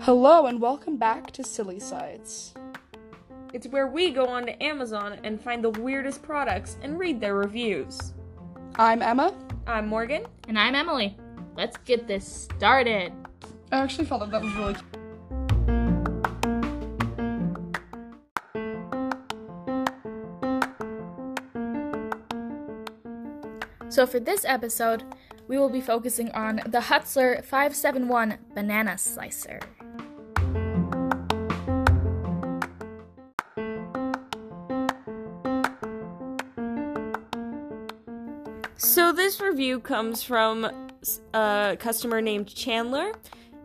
Hello and welcome back to Silly Sides. It's where we go onto Amazon and find the weirdest products and read their reviews. I'm Emma. I'm Morgan. And I'm Emily. Let's get this started. I actually felt that that was really cute. So, for this episode, we will be focusing on the Hutzler 571 Banana Slicer. So this review comes from uh, a customer named Chandler.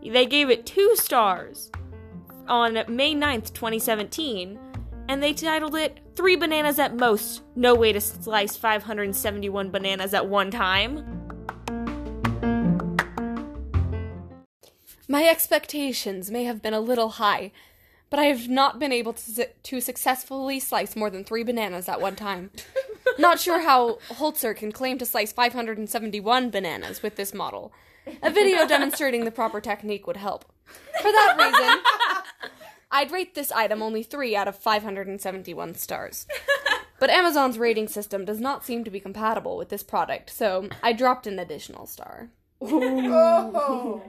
They gave it two stars on May 9th, 2017, and they titled it Three Bananas at Most No Way to Slice 571 Bananas at One Time. My expectations may have been a little high, but I have not been able to, su- to successfully slice more than three bananas at one time. not sure how Holzer can claim to slice 571 bananas with this model. A video demonstrating the proper technique would help. For that reason, I'd rate this item only 3 out of 571 stars. But Amazon's rating system does not seem to be compatible with this product, so I dropped an additional star. Oh.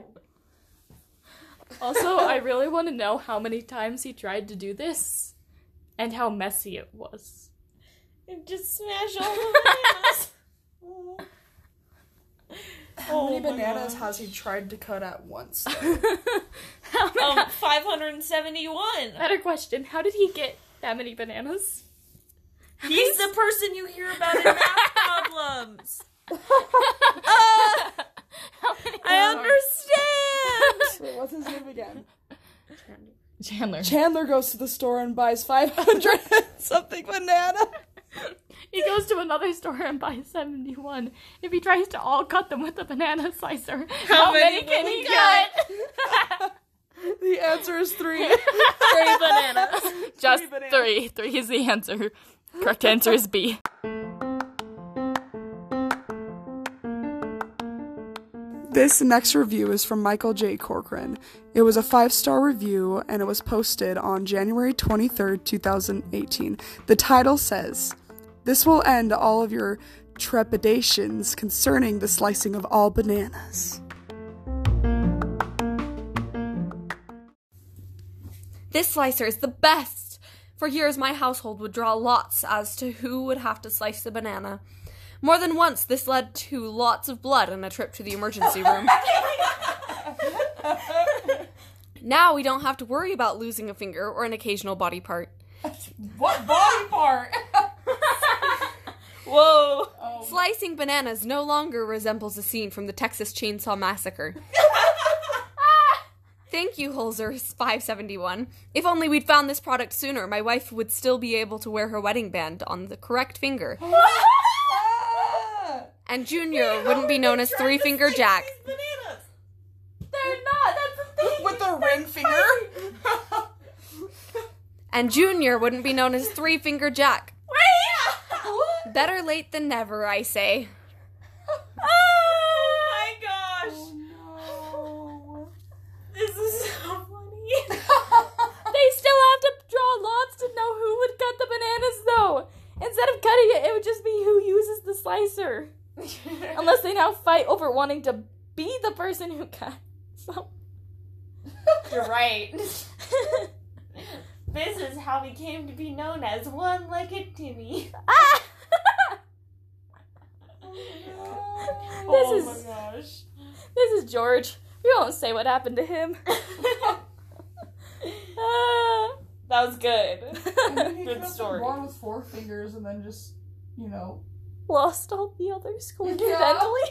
Also, I really want to know how many times he tried to do this and how messy it was. And just smash all the bananas. How many bananas has he tried to cut at once? How many- Um, 571. Better question How did he get that many bananas? He's the person you hear about in math problems. How many I understand. Wait, what's his name again? Chandler. Chandler goes to the store and buys 500 something banana. He goes to another store and buys 71. If he tries to all cut them with a banana slicer, how, many many, can he cut? The answer is three. Three bananas. Just bananas. three. Three is the answer. Correct answer is B. This next review is from Michael J. Corcoran. It was a five star review and it was posted on January 23rd, 2018. The title says, This will end all of your trepidations concerning the slicing of all bananas. This slicer is the best! For years, my household would draw lots as to who would have to slice the banana. More than once, this led to lots of blood and a trip to the emergency room. now we don't have to worry about losing a finger or an occasional body part. What body part? Whoa. Oh. Slicing bananas no longer resembles a scene from the Texas Chainsaw Massacre. Thank you, Holzer 571. If only we'd found this product sooner, my wife would still be able to wear her wedding band on the correct finger. And Junior wouldn't be known as Three Finger Jack. Bananas. They're not. That's the thing. With the ring finger? And Junior wouldn't be known as Three Finger Jack. Wait. Better late than never, I say. Oh my gosh. no. This is so funny. They still have to draw lots to know who would cut the bananas, though. Instead of cutting it, it would just be who uses the slicer. Unless they now fight over wanting to be the person who cuts. So. You're right. this is how he came to be known as one-legged Timmy. Ah! Oh is- my gosh. This is George. We won't say what happened to him. Ah. that was good. He Good story. been born with four fingers and then just, you know. lost all the others coincidentally.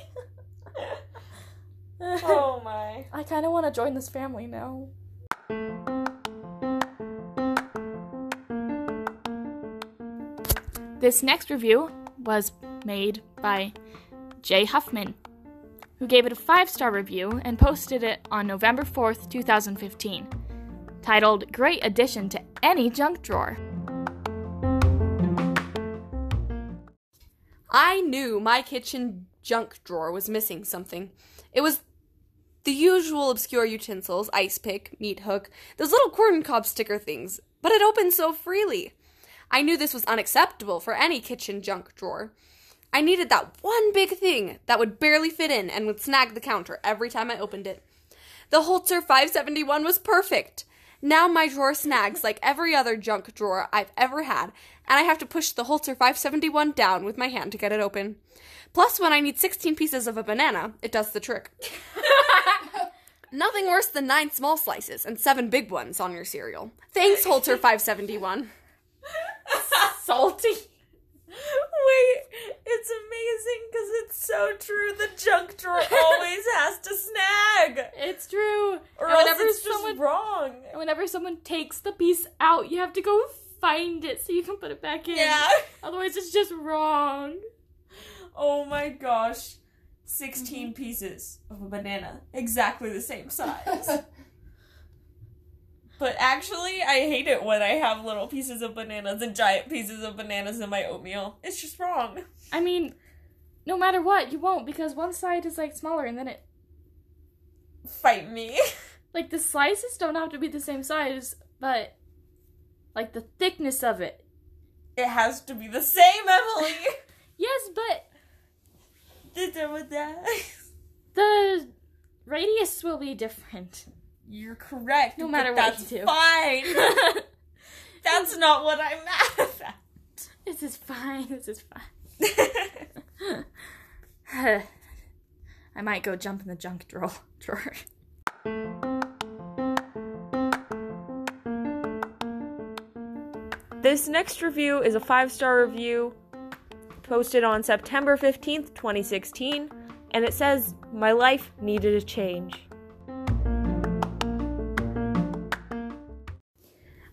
oh my. I kind of want to join this family now. This next review was made by Jay Huffman, who gave it a five star review and posted it on November 4th, 2015, titled Great Addition to Any Junk Drawer. I knew my kitchen junk drawer was missing something. It was the usual obscure utensils, ice pick, meat hook, those little corn cob sticker things, but it opened so freely. I knew this was unacceptable for any kitchen junk drawer. I needed that one big thing that would barely fit in and would snag the counter every time I opened it. The Holzer 571 was perfect. Now my drawer snags like every other junk drawer I've ever had, and I have to push the Holzer 571 down with my hand to get it open. Plus, when I need 16 pieces of a banana, it does the trick. Nothing worse than nine small slices and seven big ones on your cereal. Thanks, Holzer 571. Salty. Wait, it's amazing because it's so true. The junk drawer always has to snag, It's true. or And else whenever it's just someone wrong. whenever someone takes the piece out, you have to go find it so you can put it back in. Yeah. Otherwise, it's just wrong. Oh my gosh. 16 mm-hmm. pieces of a banana. Exactly the same size. but actually, I hate it when I have little pieces of bananas and giant pieces of bananas in my oatmeal. It's just wrong. I mean, no matter what, you won't because one side is like smaller and then it Fight me. like the slices don't have to be the same size, but like the thickness of it. It has to be the same, Emily. Yes, but Da-da-da-da. the radius will be different. You're correct. No matter what that's you do. fine. That's not what I'm mad at. this is fine. This is fine. I might go jump in the junk drawer. drawer. This next review is a five star review posted on September 15th, 2016, and it says, My life needed a change.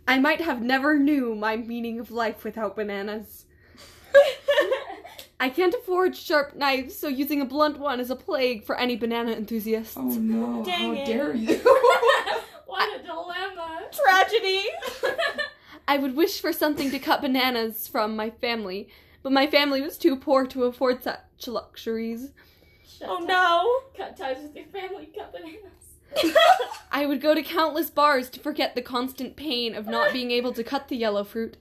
I might have never knew my meaning of life without bananas. I can't afford sharp knives, so using a blunt one is a plague for any banana enthusiast. Oh no, Dang how it. dare you? what a dilemma. Tragedy! I would wish for something to cut bananas from my family, but my family was too poor to afford such luxuries. Oh no! Cut ties with your family, cut bananas. I would go to countless bars to forget the constant pain of not being able to cut the yellow fruit.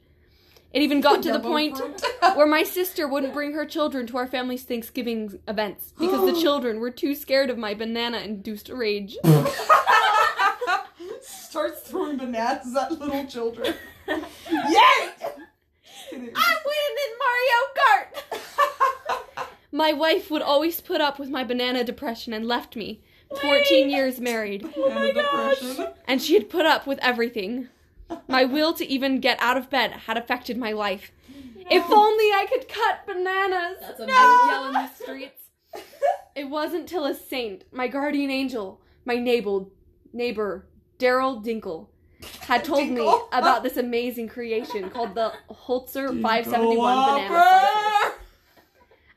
It even got to the point where my sister wouldn't bring her children to our family's Thanksgiving events because the children were too scared of my banana induced rage. Starts throwing bananas at little children. Yay! Kidding. win in Mario Kart! My wife would always put up with my banana depression and left me. 14 years married. Oh my gosh! And she had put up with everything. My will to even get out of bed had affected my life. If only I could cut bananas! That's I amazing. would yell in the streets. It wasn't till a saint, my guardian angel, my neighbor, neighbor, Daryl Dinkle, had told me about this amazing creation called the Holzer 571 banana slicer.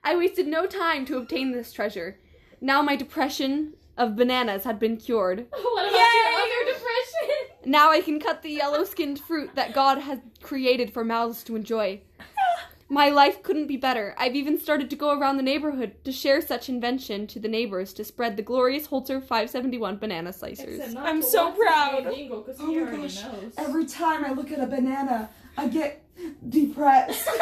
I wasted no time to obtain this treasure. Now my depression of bananas had been cured. What about Yay! your other depression? Now I can cut the yellow skinned fruit that God has created for mouths to enjoy. My life couldn't be better. I've even started to go around the neighborhood to share such invention to the neighbors to spread the glorious Holzer 571 banana slicers. I'm so proud. Oh my gosh. Every time I look at a banana, I get depressed.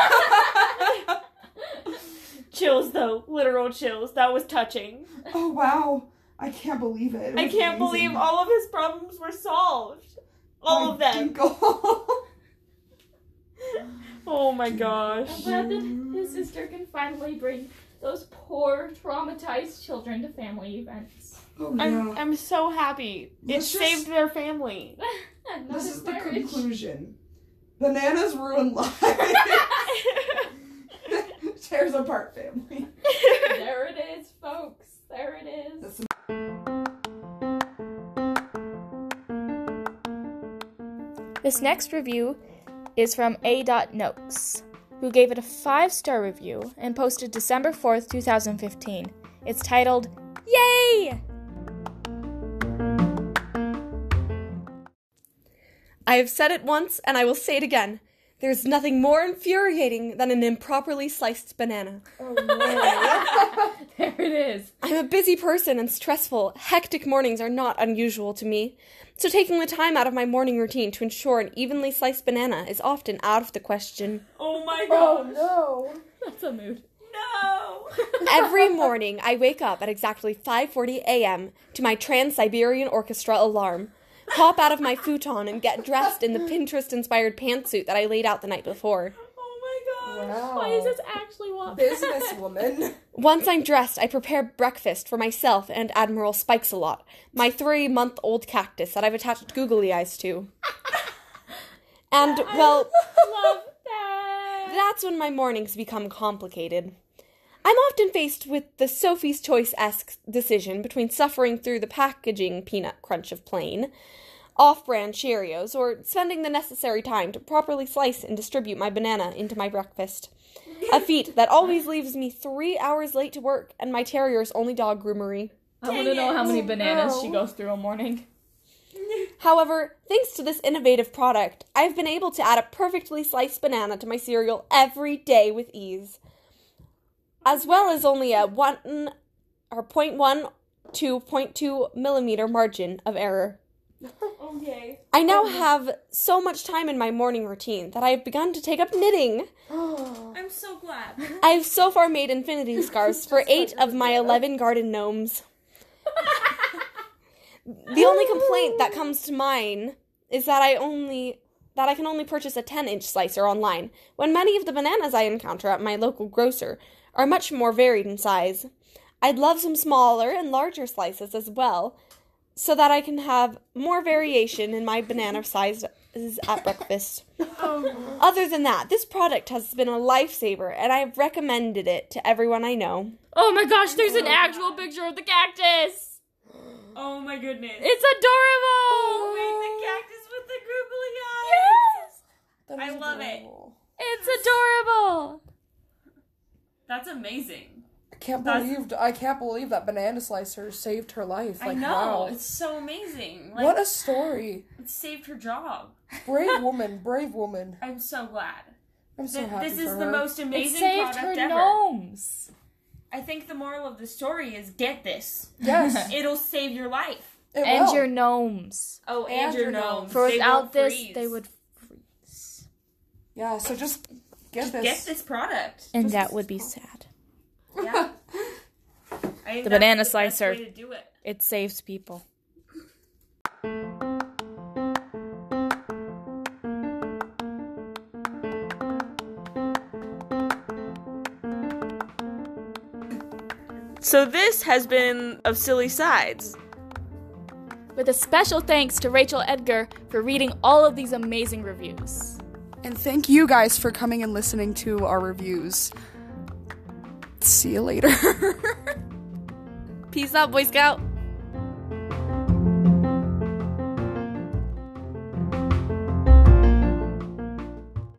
Chills though, literal chills. That was touching. oh wow. I can't believe it. It I can't amazing. believe all of his problems were solved. All My of them. Oh my gosh. I'm glad that his sister can finally bring those poor, traumatized children to family events. oh I'm. I'm so happy. It Let's just- saved their family. This his is the marriage. conclusion. Bananas ruin life. Tears apart family. there it is, folks. There it is. This next review is from A. Noakes, who gave it a five star review and posted December 4th, 2015. It's titled, Yay! I have said it once and I will say it again. There's nothing more infuriating than an improperly sliced banana. Oh, there it is. I'm a busy person and stressful. Hectic mornings are not unusual to me. So taking the time out of my morning routine to ensure an evenly sliced banana is often out of the question. Oh my oh, gosh. no. That's a mood. No. Every morning I wake up at exactly 5:40 a.m. to my Trans-Siberian Orchestra alarm. Hop out of my futon and get dressed in the Pinterest-inspired pantsuit that I laid out the night before. Oh my gosh. Wow. Why is this actually what? businesswoman? Once I'm dressed, I prepare breakfast for myself and Admiral Spikes a lot, my three month old cactus that I've attached googly eyes to. And, well, Love that. that's when my mornings become complicated. I'm often faced with the Sophie's Choice esque decision between suffering through the packaging peanut crunch of plain, off brand Cheerios, or spending the necessary time to properly slice and distribute my banana into my breakfast. A feat that always leaves me three hours late to work and my terrier's only dog groomery. I want to know how many bananas she goes through a morning. However, thanks to this innovative product, I've been able to add a perfectly sliced banana to my cereal every day with ease, as well as only a 1 or 0.1 to 0.2 millimeter margin of error. Okay. I now have so much time in my morning routine that I have begun to take up knitting. I'm so glad. I have so far made infinity scarves for eight of my 11 garden gnomes. the only complaint that comes to mind is that I only that I can only purchase a 10-inch slicer online, when many of the bananas I encounter at my local grocer are much more varied in size. I'd love some smaller and larger slices as well, so that I can have more variation in my banana sizes at breakfast. Other than that, this product has been a lifesaver, and I've recommended it to everyone I know. Oh my gosh, there's an oh. actual picture of the cactus. Oh my goodness. It's adorable. Oh, Wait, the cactus with the googly eyes. Yes. I love it. It's adorable. That's amazing. I can't That's- believe I can't believe that banana slicer saved her life. Like I know. wow. It's so amazing. Like, what a story. it saved her job. Brave woman, brave woman. I'm so glad. I'm so Th- happy this for is her. the most amazing It amazing saved her product ever. gnomes. I think the moral of the story is get this. Yes, It'll save your life. it and will. your gnomes. Oh, and, And your your gnomes. gnomes. For They without this, freeze. they would freeze. Yeah, so just get this. Get this product. And that would be sad. Yeah. The banana the slicer. to do it. It saves people. So this has been of silly sides. With a special thanks to Rachel Edgar for reading all of these amazing reviews. And thank you guys for coming and listening to our reviews. See you later. Peace out, Boy Scout!